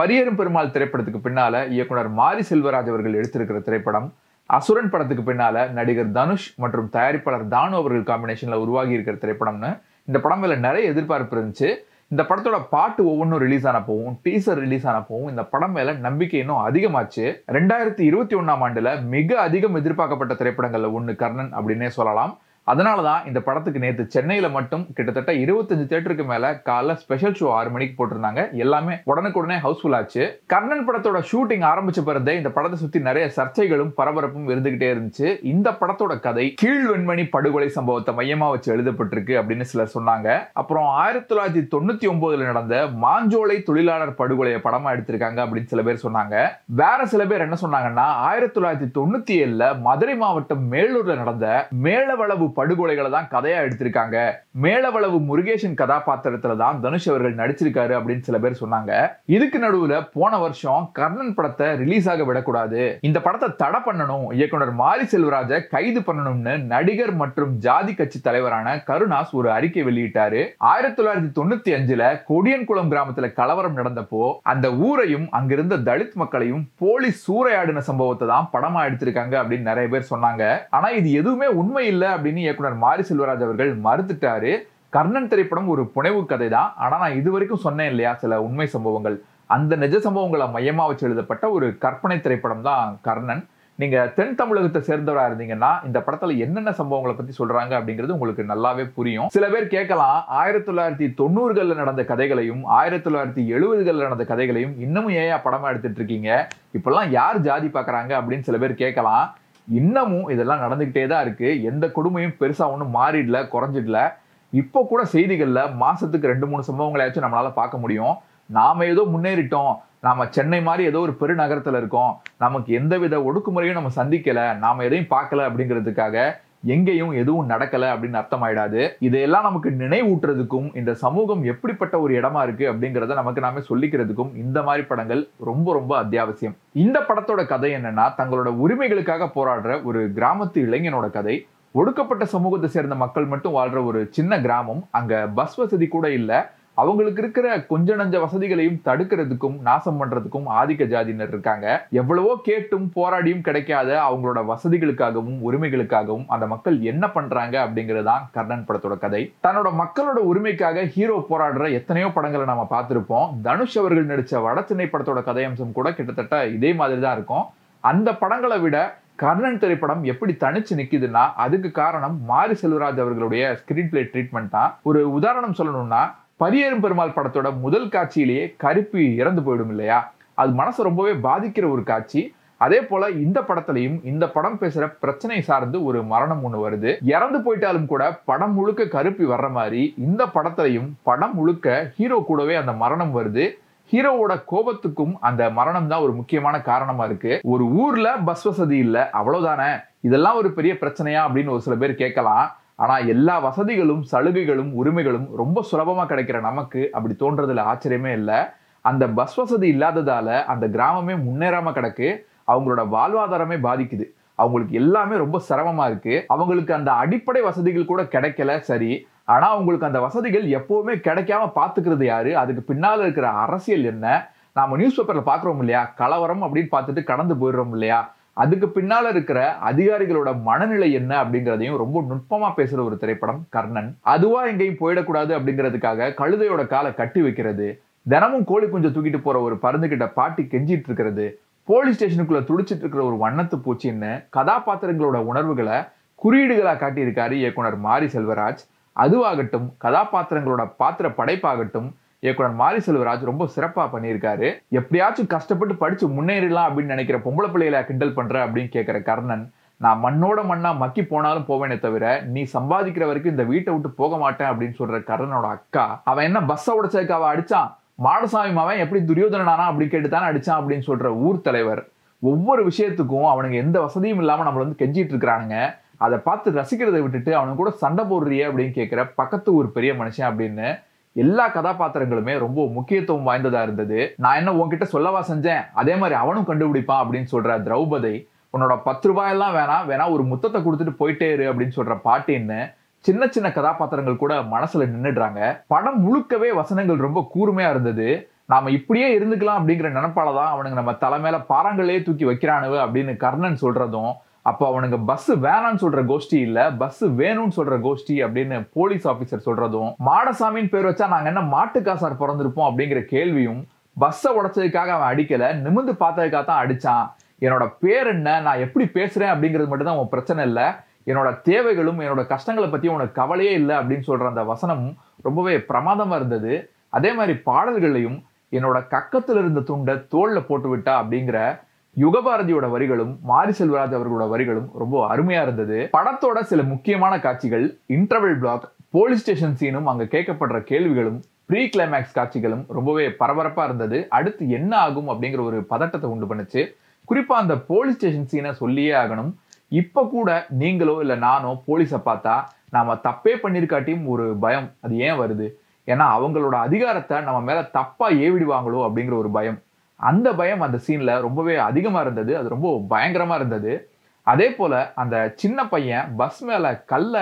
பரியரும் பெருமாள் திரைப்படத்துக்கு பின்னால இயக்குனர் மாரி செல்வராஜ் அவர்கள் எடுத்திருக்கிற திரைப்படம் அசுரன் படத்துக்கு பின்னால நடிகர் தனுஷ் மற்றும் தயாரிப்பாளர் தானு அவர்கள் காம்பினேஷன்ல உருவாகி இருக்கிற திரைப்படம்னு இந்த படம் மேல நிறைய எதிர்பார்ப்பு இருந்துச்சு. இந்த படத்தோட பாட்டு ஒவ்வொன்றும் ரிலீஸ் ஆனப்பவும் டீசர் ரிலீஸ் ஆனப்பவும் இந்த படம் மேல நம்பிக்கை இன்னும் அதிகமாச்சு. ரெண்டாயிரத்தி இருபத்தி ஒன்னாம் ஆண்டுல மிக அதிகம் எதிர்பார்க்கப்பட்ட திரைப்படங்கள்ல ஒன்று கர்ணன் அப்படின்னே சொல்லலாம். அதனால தான் இந்த படத்துக்கு நேற்று சென்னையில் மட்டும் கிட்டத்தட்ட இருபத்தஞ்சு தேட்டருக்கு மேலே காலைல ஸ்பெஷல் ஷோ ஆறு மணிக்கு போட்டிருந்தாங்க. எல்லாமே உடனுக்குடனே ஹவுஸ்ஃபுல் ஆச்சு. கர்ணன் படத்தோட ஷூட்டிங் ஆரம்பிச்ச பிறந்தே இந்த படத்தை சுற்றி நிறைய சர்ச்சைகளும் பரபரப்பும் இருந்துகிட்டே இருந்துச்சு. இந்த படத்தோட கதை கீழ் வெண்மணி படுகொலை சம்பவத்தை மையமாக வச்சு எழுதப்பட்டிருக்கு அப்படின்னு சிலர் சொன்னாங்க. அப்புறம் ஆயிரத்தி தொள்ளாயிரத்தி தொண்ணூத்தி ஒன்பதுல நடந்த மாஞ்சோலை தொழிலாளர் படுகொலையை படமா எடுத்திருக்காங்க அப்படின்னு சில பேர் சொன்னாங்க. வேற சில பேர் என்ன சொன்னாங்கன்னா ஆயிரத்தி தொள்ளாயிரத்தி தொண்ணூத்தி ஏழுல மதுரை மாவட்டம் மேலூர்ல நடந்த மேலவளவு படுகொலைகளை தான் கதையா எடுத்திருக்காங்க. மேலவளவு முருகேசன் கதாபாத்திரத்துல தான் தனுஷ் அவர்கள் நடிச்சிருக்காரு அப்படின்னு சில பேர் சொன்னாங்க. இதுக்கு நடுவுல போன வருஷம் கர்ணன் படத்தை ரிலீஸ் ஆக விடக்கூடாது. இந்த படத்தை தடை பண்ணணும் இயக்குனர் மாரி செல்வராஜை கைது பண்ணணும்னு நடிகர் மற்றும் ஜாதி கட்சி தலைவரான கருணாஸ் ஒரு அறிக்கை வெளியிட்டாரு. ஆயிரத்தி தொள்ளாயிரத்தி தொண்ணூத்தி அஞ்சுல கொடியன்குளம் கிராமத்துல கலவரம் நடந்தப்போ அந்த ஊரையும் அங்கிருந்த தலித் மக்களையும் போலீஸ் சூறையாடின சம்பவத்தை தான் படமா எடுத்திருக்காங்க அப்படின்னு நிறைய பேர் சொன்னாங்க. ஆனா இது எதுவுமே உண்மை இல்லை அப்படின்னு இயக்குனர் மாரி செல்வராஜ் அவர்கள் மறுத்துட்டாரு. கர்ணன் திரைப்படம் ஒரு புனைவு கதை தான் ஆனால் நான் இது வரைக்கும் சொன்னேன் இல்லையா சில உண்மை சம்பவங்கள். அந்த நிஜ சம்பவங்களை மையமாக வச்சு எழுதப்பட்ட ஒரு கற்பனை திரைப்படம் தான் கர்ணன். நீங்கள் தென் தமிழகத்தை சேர்ந்தவராக இருந்தீங்கன்னா இந்த படத்தில் என்னென்ன சம்பவங்களை பற்றி சொல்கிறாங்க அப்படிங்கிறது உங்களுக்கு நல்லாவே புரியும். சில பேர் கேட்கலாம் ஆயிரத்தி தொள்ளாயிரத்தி தொண்ணூறுகளில் நடந்த கதைகளையும் ஆயிரத்தி தொள்ளாயிரத்தி எழுபதுகளில் நடந்த கதைகளையும் இன்னமும் ஏன் படமாக எடுத்துட்டு இருக்கீங்க? இப்பெல்லாம் யார் ஜாதி பார்க்குறாங்க அப்படின்னு சில பேர் கேட்கலாம். இன்னமும் இதெல்லாம் நடந்துக்கிட்டே தான் இருக்குது எந்த கொடுமையும் பெருசாக ஒன்றும் மாறிடல குறைஞ்சிடல. இப்போ கூட செய்திகளில் மாதத்துக்கு ரெண்டு மூணு சம்பவங்களையாச்சும் நம்மளால் பார்க்க முடியும். நாம் ஏதோ முன்னேறிட்டோம். நாம் சென்னை மாதிரி ஏதோ ஒரு பெருநகரத்தில் இருக்கோம். நமக்கு எந்தவித ஒடுக்குமுறையும் நம்ம சந்திக்கலை. நாம் எதையும் பார்க்கல அப்படிங்கிறதுக்காக எங்கேயும் எதுவும் நடக்கல அப்படின்னு அர்த்தமாயிடாது. இதையெல்லாம் நமக்கு நினைவூட்டுறதுக்கும் இந்த சமூகம் எப்படிப்பட்ட ஒரு இடமா இருக்கு அப்படிங்கிறத நமக்கு நாமே சொல்லிக்கிறதுக்கும் இந்த மாதிரி படங்கள் ரொம்ப ரொம்ப அத்தியாவசியம். இந்த படத்தோட கதை என்னன்னா தங்களோட உரிமைகளுக்காக போராடுற ஒரு கிராமத்து இளைஞனோட கதை. ஒடுக்கப்பட்ட சமூகத்தை சேர்ந்த மக்கள் மட்டும் வாழ்ற ஒரு சின்ன கிராமம். அங்க பஸ் வசதி கூட இல்லை. அவங்களுக்கு இருக்கிற கொஞ்ச நஞ்ச வசதிகளையும் தடுக்கிறதுக்கும் நாசம் பண்றதுக்கும் ஆதிக்க ஜாதியினர் இருக்காங்க. எவ்வளவோ கேட்டும் போராடியும் கிடைக்காத அவங்களோட வசதிகளுக்காகவும் உரிமைகளுக்காகவும் அந்த மக்கள் என்ன பண்றாங்க அப்படிங்கறதுதான் கர்ணன் படத்தோட கதை. தன்னோட மக்களோட உரிமைக்காக ஹீரோ போராடுற எத்தனையோ படங்களை நம்ம பார்த்திருப்போம். தனுஷ் அவர்கள் நடிச்ச வடச்சென்னை படத்தோட கதையம்சம் கூட கிட்டத்தட்ட இதே மாதிரி தான் இருக்கும். அந்த படங்களை விட கர்ணன் திரைப்படம் எப்படி தனிச்சு நிக்குதுன்னா அதுக்கு காரணம் மாரி செல்வராஜ் அவர்களுடைய ஸ்கிரீன் பிளே ட்ரீட்மெண்ட் தான். ஒரு உதாரணம் சொல்லணும்னா பரியேறும் பெருமாள் படத்தோட முதல் காட்சியிலேயே கருப்பி இறந்து போயிடும் இல்லையா? அது மனசை ரொம்பவே பாதிக்கிற ஒரு காட்சி. அதே போல இந்த படத்துலையும் இந்த படம் பேசுற பிரச்சனை சார்ந்து ஒரு மரணம் ஒண்ணு வருது. இறந்து போயிட்டாலும் கூட படம் முழுக்க கருப்பி வர்ற மாதிரி இந்த படத்துலையும் படம் முழுக்க ஹீரோ கூடவே அந்த மரணம் வருது. ஹீரோவோட கோபத்துக்கும் அந்த மரணம் தான் ஒரு முக்கியமான காரணமா இருக்கு. ஒரு ஊர்ல பஸ் வசதி இல்ல அவ்வளவுதானே? இதெல்லாம் ஒரு பெரிய பிரச்சனையா அப்படின்னு ஒரு சில பேர் கேட்கலாம். ஆனால் எல்லா வசதிகளும் சலுகைகளும் உரிமைகளும் ரொம்ப சுலபமாக கிடைக்கிற நமக்கு அப்படி தோன்றதுல ஆச்சரியமே இல்லை. அந்த பஸ் வசதி இல்லாததால் அந்த கிராமமே முன்னேறாமல் கிடக்கு. அவங்களோட வாழ்வாதாரமே பாதிக்குது. அவங்களுக்கு எல்லாமே ரொம்ப சிரமமாக இருக்குது அவங்களுக்கு அந்த அடிப்படை வசதிகள் கூட கிடைக்கல சரி. ஆனால் அவங்களுக்கு அந்த வசதிகள் எப்போவுமே கிடைக்காம பார்த்துக்கிறது யாரு? அதுக்கு பின்னால் இருக்கிற அரசியல் என்ன? நாம நியூஸ் பேப்பரில் பார்க்குறோம் இல்லையா? கலவரம் அப்படின்னு பார்த்துட்டு கடந்து போயிடுறோம் இல்லையா? அதுக்கு பின்னால் இருக்கிற அதிகாரிகளோட மனநிலை என்ன அப்படிங்கிறதையும் ரொம்ப நுட்பமாக பேசுகிற ஒரு திரைப்படம் கர்ணன். அதுவா எங்கேயும் போயிடக்கூடாது அப்படிங்கிறதுக்காக கழுதையோட காலை கட்டி வைக்கிறது தினமும் கோழி குஞ்சை தூக்கிட்டு போற ஒரு பருந்துகிட்ட பாட்டி கெஞ்சிட்டு இருக்கிறது போலீஸ் ஸ்டேஷனுக்குள்ள துடிச்சிட்டு இருக்கிற ஒரு வண்ணத்து பூச்சின்னு கதாபாத்திரங்களோட உணர்வுகளை குறியீடுகளாக காட்டியிருக்காரு இயக்குனர் மாரி செல்வராஜ். அதுவாகட்டும் கதாபாத்திரங்களோட பாத்திர படைப்பாகட்டும் இயக்குனர் மாரி செல்வராஜ் ரொம்ப சிறப்பா பண்ணியிருக்காரு. எப்படியாச்சும் கஷ்டப்பட்டு படிச்சு முன்னேறலாம் அப்படின்னு நினைக்கிற பொம்பளை பிள்ளைகளை கிண்டல் பண்ற அப்படின்னு கேட்கிற கர்ணன் நான் மண்ணோட மண்ணா மக்கி போனாலும் போவேனே தவிர நீ சம்பாதிக்கிற வரைக்கும் இந்த வீட்டை விட்டு போக மாட்டேன் அப்படின்னு சொல்ற கர்ணனோட அக்கா. அவன் என்ன பஸ்ஸை உடைச்சதுக்கு அவன் அடிச்சான்? மாடசாமி மாவன் எப்படி துரியோதனானா அப்படி கேட்டு தானே அடிச்சான் அப்படின்னு சொல்ற ஊர் தலைவர். ஒவ்வொரு விஷயத்துக்கும் அவனுங்க எந்த வசதியும் இல்லாம நம்மள வந்து கெஞ்சிட்டு இருக்கிறானுங்க. அதை பார்த்து ரசிக்கிறதை விட்டுட்டு அவனுக்கு கூட சண்டை போடுறியே அப்படின்னு கேட்குற பக்கத்து ஊர் பெரிய மனுஷன் அப்படின்னு எல்லா கதாபாத்திரங்களுமே ரொம்ப முக்கியத்துவம் வாய்ந்ததா இருந்தது. நான் என்ன உன்கிட்ட சொல்லவா செஞ்சேன்? அதே மாதிரி அவனும் கண்டுபிடிப்பான் அப்படின்னு சொல்ற திரௌபதி உன்னோட பத்து ரூபாயெல்லாம் வேணாம் வேணா ஒரு முத்தத்தை கொடுத்துட்டு போயிட்டே இரு அப்படின்னு சொல்ற பாட்டின்னு சின்ன சின்ன கதாபாத்திரங்கள் கூட மனசுல நின்றுடுறாங்க படம் முழுக்கவே வசனங்கள் ரொம்ப கூர்மையா இருந்தது. நாம இப்படியே இருந்துக்கலாம் அப்படிங்கிற நினைப்பால தான் அவனுங்க நம்ம தலைமையில பாறாங்களே தூக்கி வைக்கிறானுவ அப்படின்னு கர்ணன் சொல்றதும் அப்போ அவனுங்க பஸ் வேணான்னு சொல்ற கோஷ்டி இல்ல பஸ் வேணும்னு சொல்ற கோஷ்டி அப்படின்னு போலீஸ் ஆபீசர் சொல்றதும் மாடசாமின்னு பேர் வச்சா நாங்க என்ன மாட்டுக்காசார் பிறந்திருப்போம் அப்படிங்கிற கேள்வியும் பஸ்ஸை உடைச்சதுக்காக அவன் அடிக்கல நிமிந்து பார்த்ததுக்காக தான் அடிச்சான். என்னோட பேர் என்ன நான் எப்படி பேசுறேன் அப்படிங்கிறது மட்டும் தான் உன் பிரச்சனை இல்லை. என்னோட தேவைகளும் என்னோட கஷ்டங்களை பத்தி உனக்கு கவலையே இல்லை அப்படின்னு சொல்ற அந்த வசனமும் ரொம்பவே பிரமாதமா இருந்தது. அதே மாதிரி பாடல்களையும் என்னோட கக்கத்துல இருந்த துண்டை தோல்ல போட்டு விட்டா அப்படிங்கிற யுகபாரதியோட வரிகளும் மாரி செல்வராஜ் அவர்களோட வரிகளும் ரொம்ப அருமையா இருந்தது. படத்தோட சில முக்கியமான காட்சிகள் இன்டர்வல் பிளாக் போலீஸ் ஸ்டேஷன் சீனும் அங்க கேட்கப்படுற கேள்விகளும் ப்ரீ கிளைமேக்ஸ் காட்சிகளும் ரொம்பவே பரபரப்பா இருந்தது. அடுத்து என்ன ஆகும் அப்படிங்கிற ஒரு பதட்டத்தை உண்டு பண்ணுச்சு. குறிப்பா அந்த போலீஸ் ஸ்டேஷன் சீனை சொல்லியே ஆகணும். இப்ப கூட நீங்களோ இல்ல நானோ போலீஸை பார்த்தா நாம தப்பே பண்ணிருக்காட்டியும் ஒரு பயம் அது ஏன் வருது? ஏன்னா அவங்களோட அதிகாரத்தை நம்ம மேல தப்பா ஏவிடுவாங்களோ அப்படிங்கிற ஒரு பயம். அந்த பயம் அந்த சீனில் ரொம்பவே அதிகமாக இருந்தது. அது ரொம்ப பயங்கரமாக இருந்தது. அதே போல் அந்த சின்ன பையன் பஸ் மேலே கல்ல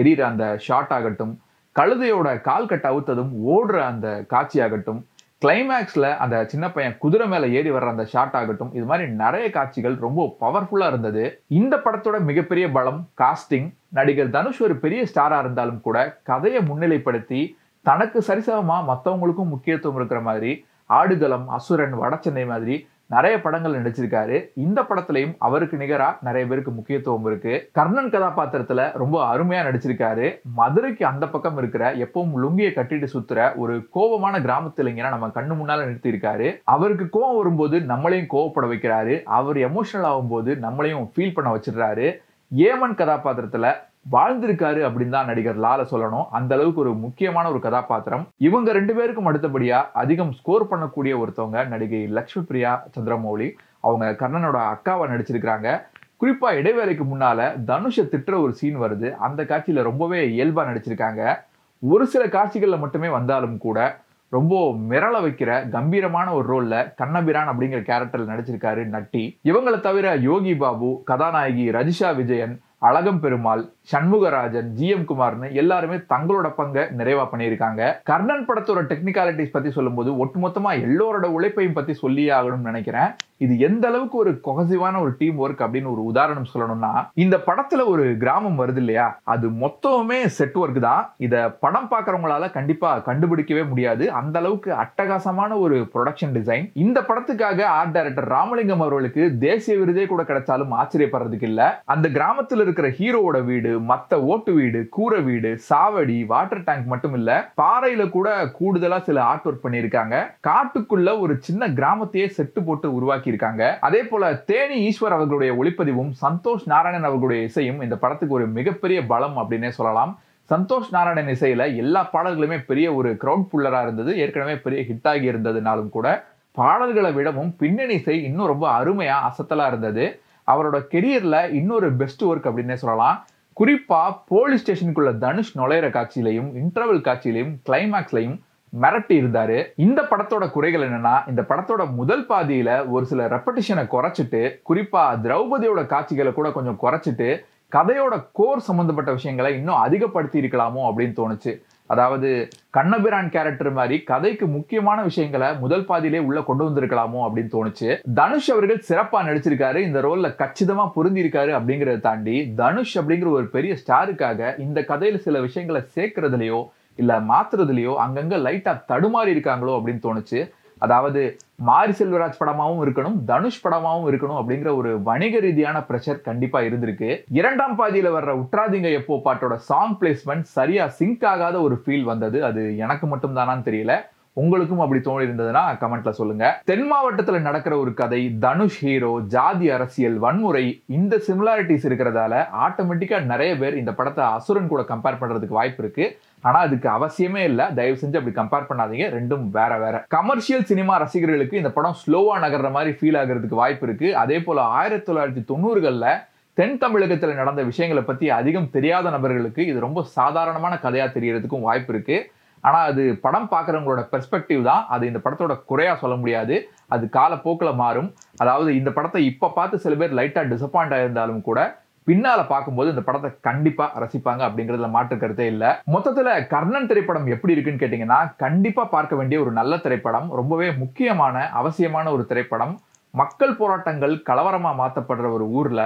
எரியிற அந்த ஷாட் ஆகட்டும் கழுதையோட கால் கட்ட அவுத்ததும் ஓடுற அந்த காட்சி ஆகட்டும் கிளைமேக்ஸில் அந்த சின்ன பையன் குதிரை மேலே ஏறி வர்ற அந்த ஷாட் ஆகட்டும் இது மாதிரி நிறைய காட்சிகள் ரொம்ப பவர்ஃபுல்லாக இருந்தது. இந்த படத்தோட மிகப்பெரிய பலம் காஸ்டிங் நடிகர் தனுஷ் ஒரு பெரிய ஸ்டாராக இருந்தாலும் கூட கதையை முன்னிலைப்படுத்தி தனக்கு சரிசமமாக மற்றவங்களுக்கும் முக்கியத்துவம் இருக்கிற மாதிரி ஆடுகளம் அசுரன் வடச்சென்னை மாதிரி நிறைய படங்கள் நடிச்சிருக்காரு. இந்த படத்துலயும் அவருக்கு நிகரா நிறைய பேருக்கு முக்கியத்துவம் இருக்கு. கர்ணன் கதாபாத்திரத்துல ரொம்ப அருமையா நடிச்சிருக்காரு. மதுரைக்கு அந்த பக்கம் இருக்கிற எப்பவும் லுங்கியை கட்டிட்டு சுத்துற ஒரு கோபமான கிராமத்து இளைஞரை நம்ம கண்ணு முன்னால நிறுத்தியிருக்காரு. அவருக்கு கோவம் வரும்போது நம்மளையும் கோவப்பட வைக்கிறாரு. அவர் எமோஷனல் ஆகும்போது நம்மளையும் ஃபீல் பண்ண வச்சிடுறாரு. ஏமன் கதாபாத்திரத்துல வாழ்ந்திருக்காரு அப்படின்னு தான் நடிகர் லால சொல்லணும். அந்த அளவுக்கு ஒரு முக்கியமான ஒரு கதாபாத்திரம். இவங்க ரெண்டு பேருக்கும் அடுத்தபடியா அதிகம் ஸ்கோர் பண்ணக்கூடிய ஒருத்தவங்க நடிகை லக்ஷ்மி பிரியா சந்திரமௌலி. அவங்க கர்ணனோட அக்காவை நடிச்சிருக்கிறாங்க. குறிப்பா இடைவேளைக்கு முன்னால தனுஷை திட்டுற ஒரு சீன் வருது. அந்த காட்சியில ரொம்பவே இயல்பா நடிச்சிருக்காங்க. ஒரு சில காட்சிகள்ல மட்டுமே வந்தாலும் கூட ரொம்ப மிரள வைக்கிற கம்பீரமான ஒரு ரோல்ல கண்ணபிரான் அப்படிங்கிற கேரக்டர்ல நடிச்சிருக்காரு நட்டி. இவங்களை தவிர யோகி பாபு கதாநாயகி ரஜிஷா விஜயன் அழகம் பெருமாள் சண்முகராஜன் ஜி எம் குமார்னு எல்லாருமே தங்களோட பங்கை நிறைவா பண்ணியிருக்காங்க. கர்ணன் படத்தோட டெக்னிக்காலிட்டிஸ் பத்தி சொல்லும்போது ஒட்டுமொத்தமா எல்லோரோட உழைப்பையும் பத்தி சொல்லியே ஆகணும்னு நினைக்கிறேன். இது எந்த அளவுக்கு ஒரு கொகசிவான ஒரு டீம் ஒர்க் அப்படின்னு ஒரு உதாரணம் சொல்லணும்னா இந்த படத்துல ஒரு கிராமம் வருது இல்லையா? அது மொத்தமுமே செட் ஒர்க் தான். இத படம் பாக்குறவங்களால கண்டிப்பா கண்டுபிடிக்கவே முடியாது. அந்த அளவுக்கு அட்டகாசமான ஒரு ப்ரொடக்ஷன் டிசைன் இந்த படத்துக்காக ஆர்ட் டைரக்டர் ராமலிங்கம் அவர்களுக்கு தேசிய விருதே கூட கிடைச்சாலும் ஆச்சரியப்படுறதுக்கு இல்ல. அந்த கிராமத்தில் இருக்கிற ஹீரோவோட வீடு மத்த ஓட்டு வீடு கூரை வீடு சாவடி வாட்டர் டேங்க் மட்டும் இல்ல பாறையில கூட கூடுதலா சில ஆர்ட் ஒர்க் பண்ணியிருக்காங்க. காட்டுக்குள்ள ஒரு சின்ன கிராமத்தையே செட்டு போட்டு உருவாக்கி இருக்காங்க அதே போல தேனி ஈஸ்வர் அவர்களுடைய ஒளிப்பதிவும் சந்தோஷ் நாராயணன் அவர்களுடைய இசையும் இந்த படத்துக்கு ஒரு மிகப்பெரிய பலம் அப்படின்னே சொல்லலாம். சந்தோஷ் நாராயணன் இசையில எல்லா பாடல்களுமே பெரிய ஒரு கிரவுட் புல்லரா இருந்தது. ஏற்கனவே பெரிய ஹிட் ஆகி இருந்ததுனாலும் கூட பாடல்களை விடவும் பின்னணி இசை இன்னும் ரொம்ப அருமையா அசத்தலா இருந்தது. அவரோட கெரியர்ல இன்னொரு பெஸ்ட் ஒர்க் அப்படின்னே சொல்லலாம். குறிப்பாக போலீஸ் ஸ்டேஷனுக்குள்ள தனுஷ் நுழையிற காட்சியிலையும் இன்டர்வல் காட்சியிலையும் கிளைமேக்ஸ்லையும் மிரட்டி இருந்தாரு. இந்த படத்தோட குறைகள் என்னன்னா இந்த படத்தோட முதல் பாதியில ஒரு சில ரெப்படிஷனை குறைச்சிட்டு குறிப்பா திரௌபதியோட காட்சிகளை கூட கொஞ்சம் குறைச்சிட்டு கதையோட கோர் சம்பந்தப்பட்ட விஷயங்களை இன்னும் அதிகப்படுத்தி இருக்கலாமோ அப்படின்னு தோணுச்சு. அதாவது கண்ணபிரான் கேரக்டர் மாதிரி கதைக்கு முக்கியமான விஷயங்களை முதல் பாதியிலே உள்ள கொண்டு வந்திருக்கலாமோ அப்படின்னு தோணுச்சு. தனுஷ் அவர்கள் சிறப்பா நடிச்சிருக்காரு. இந்த ரோல்ல கச்சிதமா புரிஞ்சிருக்காரு அப்படிங்கறத தாண்டி தனுஷ் அப்படிங்கிற ஒரு பெரிய ஸ்டாருக்காக இந்த கதையில சில விஷயங்களை சேர்க்கறதுலயோ இல்ல மாத்துறதுலயோ அங்கங்க லைட்டா தடுமாறி இருக்காங்களோ அப்படின்னு தோணுச்சு. அதாவது மாரி செல்வராஜ் படமாவும் இருக்கணும் தனுஷ் படமாவும் இருக்கணும் அப்படிங்கிற ஒரு வணிக ரீதியான பிரஷர் கண்டிப்பா இருந்திருக்கு. இரண்டாம் பாதியில வர்ற உற்றாதிங்க எப்போ பாட்டோட சாங் பிளேஸ்மெண்ட் சரியா சிங்க் ஆகாத ஒரு ஃபீல் வந்தது. அது எனக்கு மட்டும் தானான்னு தெரியல. உங்களுக்கும் அப்படி தோணி இருந்ததுன்னா கமெண்ட்ல சொல்லுங்க. தென் மாவட்டத்துல நடக்கிற ஒரு கதை தனுஷ் ஹீரோ ஜாதி அரசியல் வன்முறை இந்த சிமிலாரிட்டிஸ் இருக்கிறதால ஆட்டோமேட்டிக்கா நிறைய பேர் இந்த படத்தை அசுரன் கூட கம்பேர் பண்றதுக்கு வாய்ப்பு இருக்கு. ஆனா அதுக்கு அவசியமே இல்ல. தயவு செஞ்சு அப்படி கம்பேர் பண்ணாதீங்க. ரெண்டும் வேற வேற. கமர்ஷியல் சினிமா ரசிகர்களுக்கு இந்த படம் ஸ்லோவா நகர்ற மாதிரி ஃபீல் ஆகிறதுக்கு வாய்ப்பு இருக்கு. அதே போல ஆயிரத்தி தொள்ளாயிரத்தி தொண்ணூறுகள்ல தென் தமிழகத்துல நடந்த விஷயங்களை பத்தி அதிகம் தெரியாத நபர்களுக்கு இது ரொம்ப சாதாரணமான கதையா தெரியறதுக்கும் வாய்ப்பு இருக்கு. ஆனால் அது படம் பார்க்குறவங்களோட பெர்ஸ்பெக்டிவ் தான். அது இந்த படத்தோட குறையாக சொல்ல முடியாது. அது காலப்போக்கில் மாறும். அதாவது இந்த படத்தை இப்போ பார்த்து சில பேர் லைட்டாக டிசப்பாயிண்ட் ஆயிருந்தாலும் கூட பின்னால் பார்க்கும்போது இந்த படத்தை கண்டிப்பாக ரசிப்பாங்க அப்படிங்கிறதுல மாற்று கருத்தே இல்லை. மொத்தத்தில் கர்ணன் திரைப்படம் எப்படி இருக்குன்னு கேட்டிங்கன்னா கண்டிப்பாக பார்க்க வேண்டிய ஒரு நல்ல திரைப்படம் ரொம்பவே முக்கியமான அவசியமான ஒரு திரைப்படம். மக்கள் போராட்டங்கள் கலவரமாக மாற்றப்படுற ஒரு ஊரில்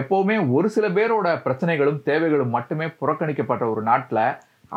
எப்போவுமே ஒரு சில பேரோட பிரச்சனைகளும் தேவைகளும் மட்டுமே புறக்கணிக்கப்பட்ட ஒரு நாட்டில்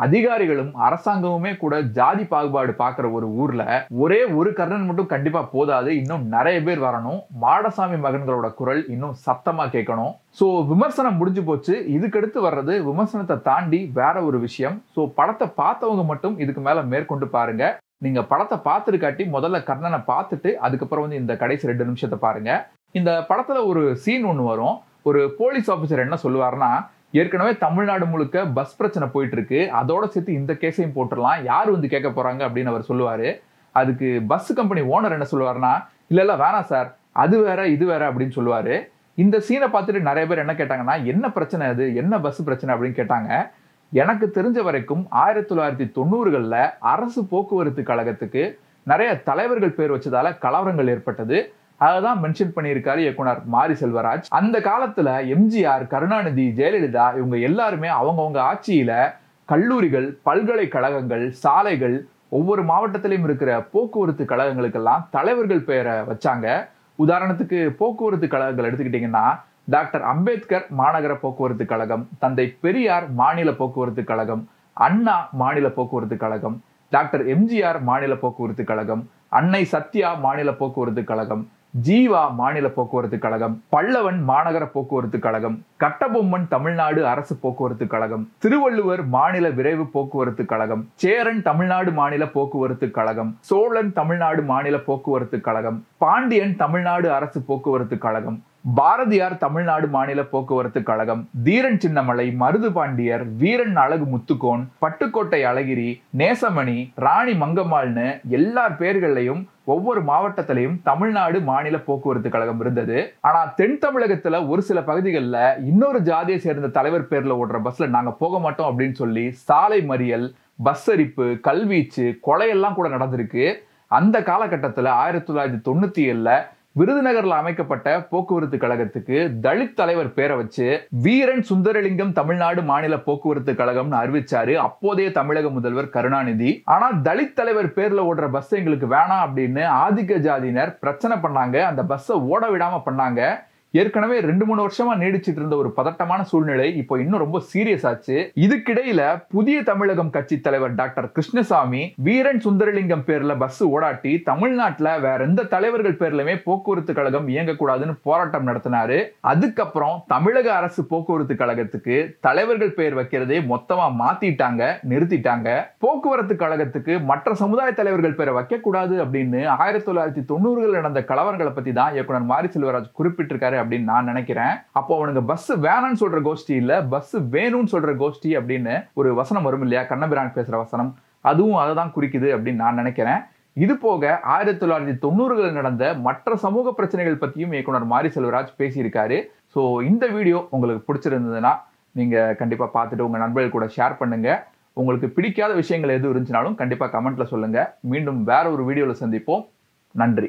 அதிகாரிகளும் அரசாங்கமுமே கூட ஜாதி பாகுபாடு பார்க்குற ஒரு ஊர்ல ஒரே ஒரு கர்ணன் மட்டும் கண்டிப்பா போதாது. இன்னும் நிறைய பேர் வரணும். மாடசாமி மகன்களோட குரல் இன்னும் சத்தமா கேட்கணும். ஸோ விமர்சனம் முடிஞ்சு போச்சு. இதுக்கடுத்து வர்றது விமர்சனத்தை தாண்டி வேற ஒரு விஷயம். ஸோ படத்தை பார்த்தவங்க மட்டும் இதுக்கு மேல மேற்கொண்டு பாருங்க. நீங்க படத்தை பார்த்துருக்காட்டி முதல்ல கர்ணனை பார்த்துட்டு அதுக்கப்புறம் வந்து இந்த கடைசி ரெண்டு நிமிஷத்தை பாருங்க. இந்த படத்துல ஒரு சீன் ஒன்று வரும். ஒரு போலீஸ் ஆஃபீஸர் என்ன சொல்லுவாருன்னா ஏற்கனவே தமிழ்நாடு முழுக்க பஸ் பிரச்சனை போயிட்டு இருக்கு அதோட சேர்த்து இந்த கேஸையும் போட்டுடலாம். யார் வந்து கேட்க போறாங்க அப்படின்னு அவர் சொல்லுவாரு. அதுக்கு பஸ் கம்பெனி ஓனர் என்ன சொல்லுவாருன்னா இல்ல இல்ல வேணாம் சார். அது வேற இது வேற அப்படின்னு சொல்லுவாரு. இந்த சீனை பார்த்துட்டு நிறைய பேர் என்ன கேட்டாங்கன்னா என்ன பிரச்சனை அது? என்ன பஸ் பிரச்சனை? அப்படின்னு கேட்டாங்க. எனக்கு தெரிஞ்ச வரைக்கும் ஆயிரத்தி தொள்ளாயிரத்தி தொண்ணூறுகளில் அரசு போக்குவரத்து கழகத்துக்கு நிறைய தலைவர்கள் பேர் வச்சதால கலவரங்கள் ஏற்பட்டது. அததான் மென்ஷன் பண்ணியிருக்காரு இயக்குனர் மாரி செல்வராஜ். அந்த காலத்துல எம்ஜிஆர் கருணாநிதி ஜெயலலிதா இவங்க எல்லாருமே அவங்கவுங்க ஆட்சியில கல்லூரிகள் பல்கலைக்கழகங்கள் சாலைகள் ஒவ்வொரு மாவட்டத்திலையும் இருக்கிற போக்குவரத்து கழகங்களுக்கெல்லாம் தலைவர்கள் பெயரை வச்சாங்க. உதாரணத்துக்கு போக்குவரத்து கழகங்கள் எடுத்துக்கிட்டீங்கன்னா டாக்டர் அம்பேத்கர் மாநகர போக்குவரத்து கழகம் தந்தை பெரியார் மாநில போக்குவரத்து கழகம் அண்ணா மாநில போக்குவரத்து கழகம் டாக்டர் எம்ஜிஆர் மாநில போக்குவரத்து கழகம் அன்னை சத்யா மாநில போக்குவரத்து கழகம் ஜீவா மாநில போக்குவரத்து கழகம் பல்லவன் மாநகர போக்குவரத்து கழகம் கட்டபொம்மன் தமிழ்நாடு அரசு போக்குவரத்து கழகம் திருவள்ளுவர் மாநில விரைவு போக்குவரத்து கழகம் சேரன் தமிழ்நாடு மாநில போக்குவரத்து கழகம் சோழன் தமிழ்நாடு மாநில போக்குவரத்து கழகம் பாண்டியன் தமிழ்நாடு அரசு போக்குவரத்து கழகம் பாரதியார் தமிழ்நாடு மாநில போக்குவரத்து கழகம் தீரன் சின்னமலை மருது பாண்டியர் வீரன் அழகு முத்துக்கோன் பட்டுக்கோட்டை அழகிரி நேசமணி ராணி மங்கம்மாள்னு எல்லார் பேர்களையும் ஒவ்வொரு மாவட்டத்திலையும் தமிழ்நாடு மாநில போக்குவரத்து கழகம் இருந்தது. ஆனா தென் தமிழகத்துல ஒரு சில பகுதிகளில் இன்னொரு ஜாதியை சேர்ந்த தலைவர் பேர்ல ஓடுற பஸ்ல நாங்க போக மாட்டோம் அப்படின்னு சொல்லி சாலை மறியல் பஸ் அரிப்பு கல்வீச்சு கொலையெல்லாம் கூட நடந்திருக்கு. அந்த காலகட்டத்தில் ஆயிரத்தி தொள்ளாயிரத்தி தொண்ணூத்தி ஏழுல விருதுநகர்ல அமைக்கப்பட்ட போக்குவரத்து கழகத்துக்கு தலித் தலைவர் பேரை வச்சு வீரன் சுந்தரலிங்கம் தமிழ்நாடு மாநில போக்குவரத்து கழகம்னு அறிவிச்சாரு. அப்போதைய தமிழக முதல்வர் கருணாநிதி. ஆனா தலித் தலைவர் பேர்ல ஓடுற பஸ் எங்களுக்கு வேணாம் அப்படின்னு ஆதிக்க ஜாதியினர் பிரச்சனை பண்ணாங்க. அந்த பஸ்ஸை ஓட விடாம பண்ணாங்க. ஏற்கனவே ரெண்டு மூணு வருஷமா நீடிச்சிட்டு இருந்த ஒரு பதட்டமான சூழ்நிலை இப்போ இன்னும் ரொம்ப சீரியஸ் ஆச்சு. இதுக்கிடையில புதிய தமிழகம் கட்சி தலைவர் டாக்டர் கிருஷ்ணசாமி வீரன் சுந்தரலிங்கம் பேர்ல பஸ் ஓடாட்டி தமிழ்நாட்டுல வேற எந்த தலைவர்கள் பேர்லயுமே போக்குவரத்து கழகம் இயங்கக்கூடாதுன்னு போராட்டம் நடத்தினாரு. அதுக்கப்புறம் தமிழக அரசு போக்குவரத்து கழகத்துக்கு தலைவர்கள் பேர் வைக்கிறதே மொத்தமா மாத்திட்டாங்க நிறுத்திட்டாங்க. போக்குவரத்து கழகத்துக்கு மற்ற சமுதாய தலைவர்கள் பேரை வைக்க கூடாது அப்படின்னு ஆயிரத்தி தொள்ளாயிரத்தி தொண்ணூறுகள் நடந்த கலவரங்களை பத்தி தான் இயக்குனர் மாரி செல்வராஜ் குறிப்பிட்டிருக்காரு அப்படின்னு நான் நினைக்கிறேன். அப்போ அவனுக்கு பஸ் வேணாம்னு சொல்ற கோஷ்டி இல்ல பஸ் வேணும்னு சொல்ற கோஷ்டி அப்படின்னு ஒரு வசனம் வரும் இல்லையா? கண்ணபிரான் பேசுற வசனம். அதுவும் அதை தான் குறிக்குது அப்படின்னு நான் நினைக்கிறேன். இது போக ஆயிரத்தி தொள்ளாயிரத்தி தொண்ணூறுகளில் நடந்த மற்ற சமூக பிரச்சனைகள் பற்றியும் இயக்குனர் மாரி செல்வராஜ் பேசியிருக்காரு. ஸோ இந்த வீடியோ உங்களுக்கு பிடிச்சிருந்ததுன்னா நீங்கள் கண்டிப்பாக பார்த்துட்டு உங்கள் நண்பர்கள் கூட ஷேர் பண்ணுங்க. உங்களுக்கு பிடிக்காத விஷயங்கள் எதுவும் இருந்துச்சுனாலும் கண்டிப்பாக கமெண்ட்ல சொல்லுங்க. மீண்டும் வேற ஒரு வீடியோவில் சந்திப்போம். நன்றி.